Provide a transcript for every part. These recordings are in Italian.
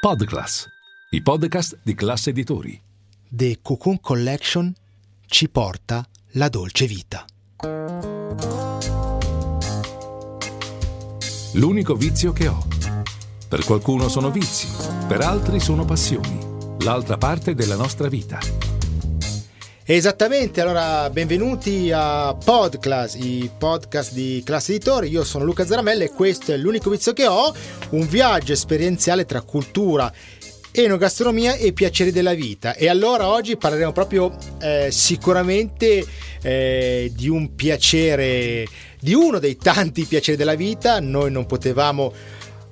Podclass, i podcast di classe editori. The Cocoon Collection ci porta la dolce vita. L'unico vizio che ho. Per qualcuno sono vizi, per altri sono passioni. L'altra parte della nostra vita. Esattamente, allora benvenuti a Podclass, i podcast di Classe Editori. Io sono Luca Zaramella e questo è l'unico vizio che ho, un viaggio esperienziale tra cultura enogastronomia e piaceri della vita. E allora oggi parleremo proprio eh, sicuramente eh, di un piacere, di uno dei tanti piaceri della vita. Noi non potevamo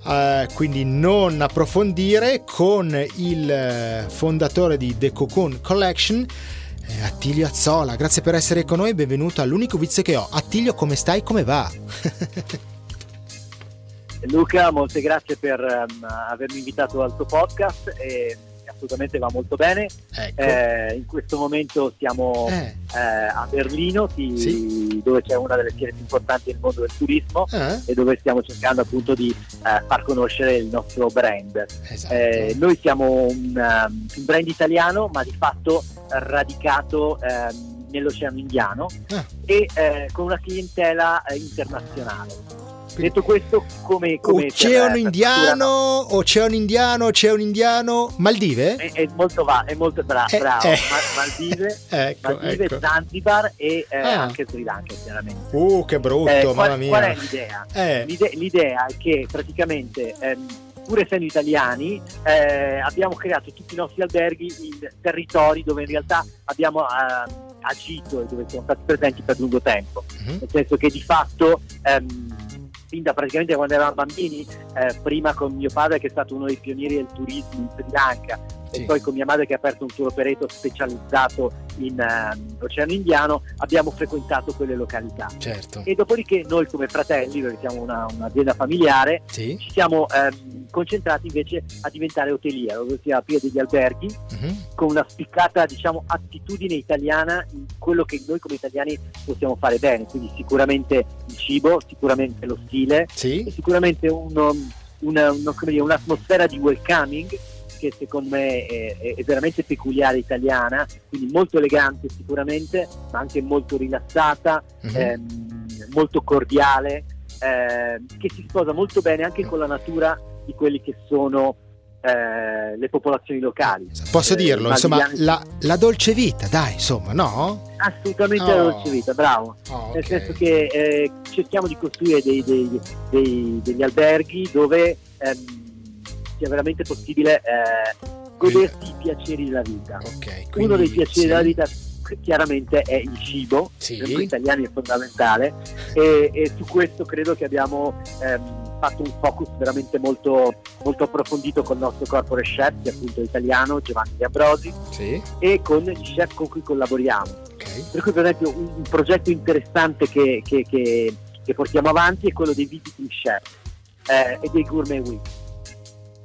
eh, quindi non approfondire con il eh, fondatore di The Cocoon Collection. Eh, Attilio Azzola, grazie per essere con noi, benvenuto all'unico vizio che ho. Attilio, come stai? Come va? Luca, molte grazie per um, avermi invitato al tuo podcast e assolutamente va molto bene. Ecco. Eh, in questo momento siamo Eh. eh, a Berlino, ti- Sì. dove c'è una delle fiere più importanti del mondo del turismo Eh? e dove stiamo cercando appunto di eh, far conoscere il nostro brand. Esatto. Eh, noi siamo un, um, un brand italiano ma di fatto radicato ehm, nell'Oceano Indiano Ah. e con una clientela internazionale. Quindi- Detto questo, come, come Oceano Indiano, Oceano Indiano, Oceano Indiano, Maldive? è, è molto, va, è molto bra- Eh, bravo, eh. Ma- Maldive, Ecco, Maldive ecco. Zanzibar e eh, Ah. anche Sri Lanka chiaramente. Uh, che brutto, Eh, mamma qual, mia. qual è l'idea? Eh, L'ide- l'idea è che praticamente, ehm, pur essendo italiani, eh, abbiamo creato tutti i nostri alberghi in territori dove in realtà abbiamo eh, agito e dove siamo stati presenti per lungo tempo. mhm. Nel senso che di fatto, ehm, fin da praticamente quando eravamo bambini, eh, prima con mio padre che è stato uno dei pionieri del turismo in Sri Lanka, Sì. e poi con mia madre che ha aperto un tour operator specializzato in ehm, Oceano Indiano, abbiamo frequentato quelle località. certo. E dopodiché noi come fratelli, perché siamo una- un'azienda familiare, Sì. ci siamo ehm, concentrati invece a diventare hotelier, ossia aprire degli alberghi mhm. con una spiccata diciamo, attitudine italiana in quello che noi come italiani possiamo fare bene, quindi sicuramente il cibo, sicuramente lo stile e Sì. sicuramente uno- una- uno- come dire, un'atmosfera di welcoming che secondo me è, è- veramente peculiare italiana, quindi molto elegante sicuramente, ma anche molto rilassata, mhm. ehm, molto cordiale, ehm, che si sposa molto bene anche con la natura di quelli che sono eh, le popolazioni locali. Posso Eh, dirlo, insomma, la, la dolce vita, dai, insomma, no? Assolutamente Oh. la dolce vita, bravo. Oh, Nel ok. senso che eh, cerchiamo di costruire dei- dei- dei- degli alberghi dove ehm, sia veramente possibile eh, godersi i piaceri della vita. Ok, Uno dei quindi, piaceri sì. della vita chiaramente è il cibo, Sì. per noi italiani è fondamentale e, e su questo credo che abbiamo ehm, fatto un focus veramente molto, molto approfondito con il nostro corporate chef, che è appunto italiano, Giovanni Ambrosi, Sì, e con gli chef con cui collaboriamo. ok. Per cui per esempio un, un progetto interessante che, che- che- che portiamo avanti è quello dei visiting chef eh, e dei gourmet week.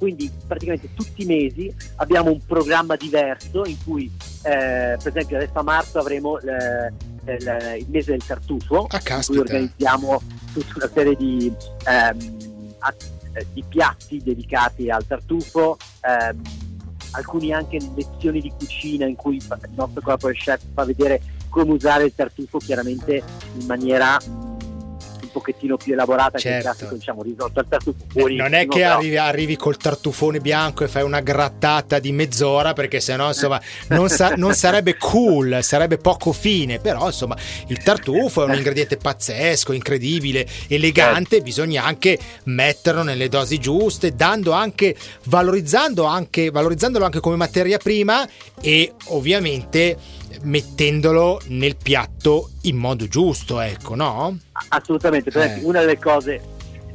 Quindi praticamente tutti i mesi abbiamo un programma diverso in cui eh, per esempio adesso a marzo avremo eh, il, il mese del tartufo Ah, in cui organizziamo tutta una serie di, ehm, at- eh, di piatti dedicati al tartufo, ehm, alcuni anche lezioni di cucina in cui il nostro corporate chef fa vedere come usare il tartufo chiaramente in maniera un pochettino più elaborata che il Certo. classico diciamo risotto al tartufo Eh, non è che arrivi, arrivi col tartufone bianco e fai una grattata di mezz'ora perché sennò insomma non, sa- non sarebbe cool, sarebbe poco fine, però insomma il tartufo è un ingrediente pazzesco, incredibile, elegante, bisogna anche metterlo nelle dosi giuste, dando anche, valorizzando anche, valorizzandolo anche come materia prima e ovviamente mettendolo nel piatto in modo giusto, ecco, no? Assolutamente, Eh. una delle cose,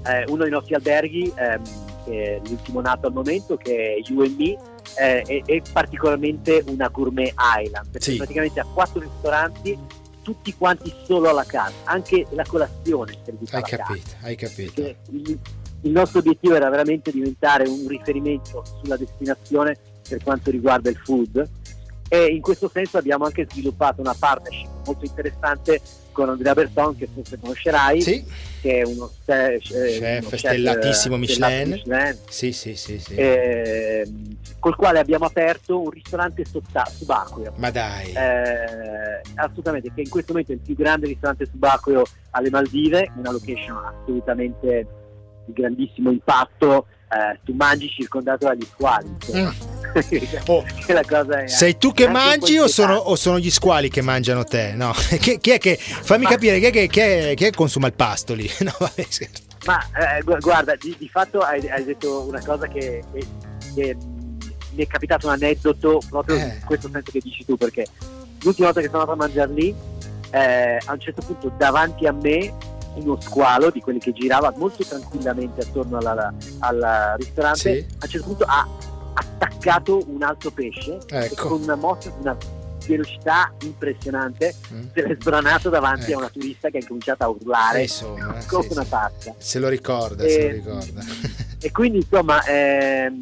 eh, uno dei nostri alberghi, è l'ultimo nato al momento, che è UME, eh, è, è particolarmente una gourmet island, perché Sì. praticamente ha quattro ristoranti, tutti quanti solo alla casa, anche la colazione è servita Hai alla capito, hai capito. Perché Il, il nostro obiettivo era veramente diventare un riferimento sulla destinazione per quanto riguarda il food e in questo senso abbiamo anche sviluppato una partnership molto interessante con Andrea Berton che forse conoscerai sì. che è uno, ste- chef, uno stellatissimo chef, Michelin, Michelin. Sì, sì, sì, sì. Eh, col quale abbiamo aperto un ristorante subacqueo ma dai eh, assolutamente che in questo momento è il più grande ristorante subacqueo alle Maldive una location assolutamente di grandissimo impatto eh, tu mangi circondato dagli squali mm. oh, sei tu che mangi o sono, o sono, gli squali che mangiano te? No. chi, chi, è che fammi Ma... capire chi è che, chi, è, chi è consuma il pasto lì? No, vabbè, Ma eh, guarda, di, di fatto hai, hai, detto una cosa che, che, che, mi è capitato un aneddoto proprio eh. in questo senso che dici tu, perché l'ultima volta che sono andato a mangiare lì, eh, a un certo punto davanti a me uno squalo di quelli che girava molto tranquillamente attorno al ristorante, sì. a un certo punto ha attaccato un altro pesce ecco. con una mossa di una velocità impressionante mm. se l'è sbranato davanti ecco. a una turista che ha cominciato a urlare insomma, come sì, una pazza se lo ricorda e, se lo ricorda e quindi insomma ehm,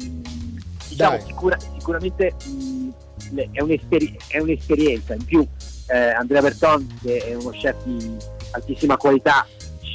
diciamo sicura, sicuramente mh, è, un'esperi- è, un'esperienza in più eh, Andrea Berton che è uno chef di altissima qualità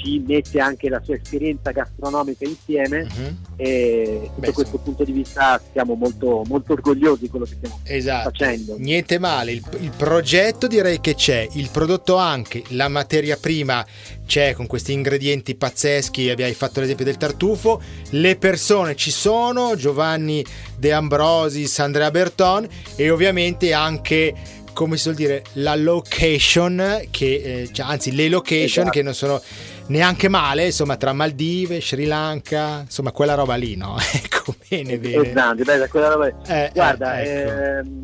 ci mette anche la sua esperienza gastronomica insieme uh-huh. e da questo sì. punto di vista siamo molto, molto orgogliosi di quello che stiamo esatto. facendo. Niente male, il, il, progetto direi che c'è, il prodotto anche, la materia prima c'è con questi ingredienti pazzeschi, abbiamo fatto l'esempio del tartufo, le persone ci sono, Giovanni De Ambrosis, Andrea Berton e ovviamente anche come si suol dire la location che eh, cioè, anzi le location esatto. che non sono neanche male, insomma, tra Maldive, Sri Lanka, insomma, quella roba lì, no? ecco, bene, bene. Esatto, beh, quella roba lì. Eh, Guarda, eh, ecco. ehm,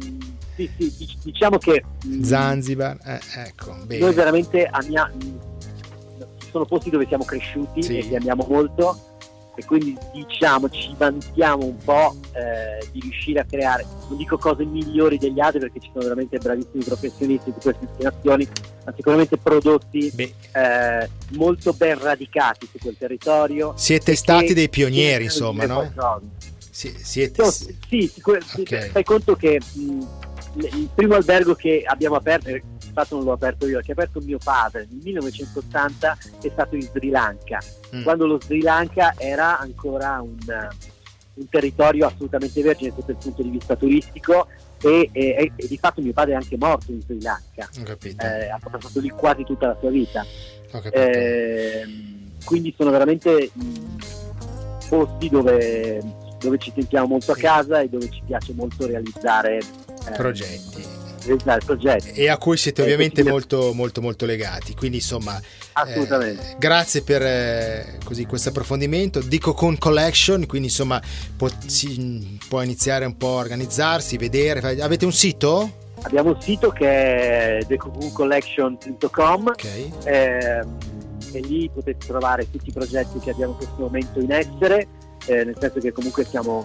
sì, sì, diciamo che... Mm, Zanzibar, eh, ecco, bene. Noi veramente amiamo... Sono posti dove siamo cresciuti sì. e li amiamo molto e quindi diciamo ci vantiamo un po' eh, di riuscire a creare, non dico cose migliori degli altri perché ci sono veramente bravissimi professionisti di queste destinazioni, ma sicuramente prodotti eh, molto ben radicati su quel territorio. Siete stati dei pionieri insomma, no? Si, siete... no? Sì, sicur- okay. fai conto che mh, il primo albergo che abbiamo aperto stato non l'ho aperto io, che ha aperto mio padre nel 1980 è stato in Sri Lanka, mm. quando lo Sri Lanka era ancora un, un, territorio assolutamente vergine sotto il punto di vista turistico e, e, e di fatto mio padre è anche morto in Sri Lanka, eh, ha passato lì quasi tutta la sua vita. Eh, quindi sono veramente mh, posti dove, dove, ci sentiamo molto a casa e dove ci piace molto realizzare eh, progetti progetto. E a cui siete ovviamente molto, molto, molto legati. Quindi, insomma, assolutamente. Eh, grazie per eh, così, questo approfondimento. Dico con Collection, quindi insomma, può, si, può iniziare un po' a organizzarsi, vedere. Avete un sito? Abbiamo un sito che è thecocooncollection.com okay. eh, e lì potete trovare tutti i progetti che abbiamo in questo momento in essere, eh, nel senso che comunque siamo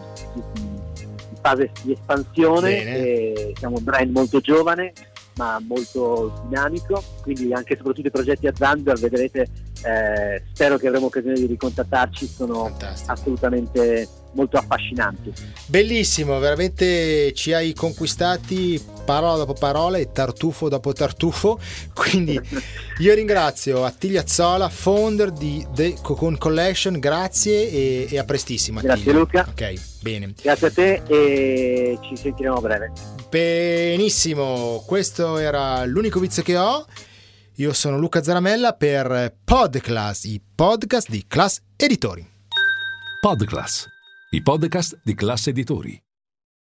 fase di espansione, e siamo un brand molto giovane ma molto dinamico, quindi anche e soprattutto i progetti a Zanzibar vedrete, eh, spero che avremo occasione di ricontattarci, sono Fantastico. assolutamente molto affascinanti. Bellissimo, veramente ci hai conquistati parola dopo parola e tartufo dopo tartufo, quindi io ringrazio Attilia Zola, founder di The Cocoon Collection, grazie e, e a prestissimo. Attilia. Grazie Luca. Ok, bene. Grazie a te e ci sentiremo a breve. Benissimo, questo era l'unico vizio che ho. Io sono Luca Zaramella per Podclass, i podcast di Class Editori. Podclass, i podcast di Class Editori.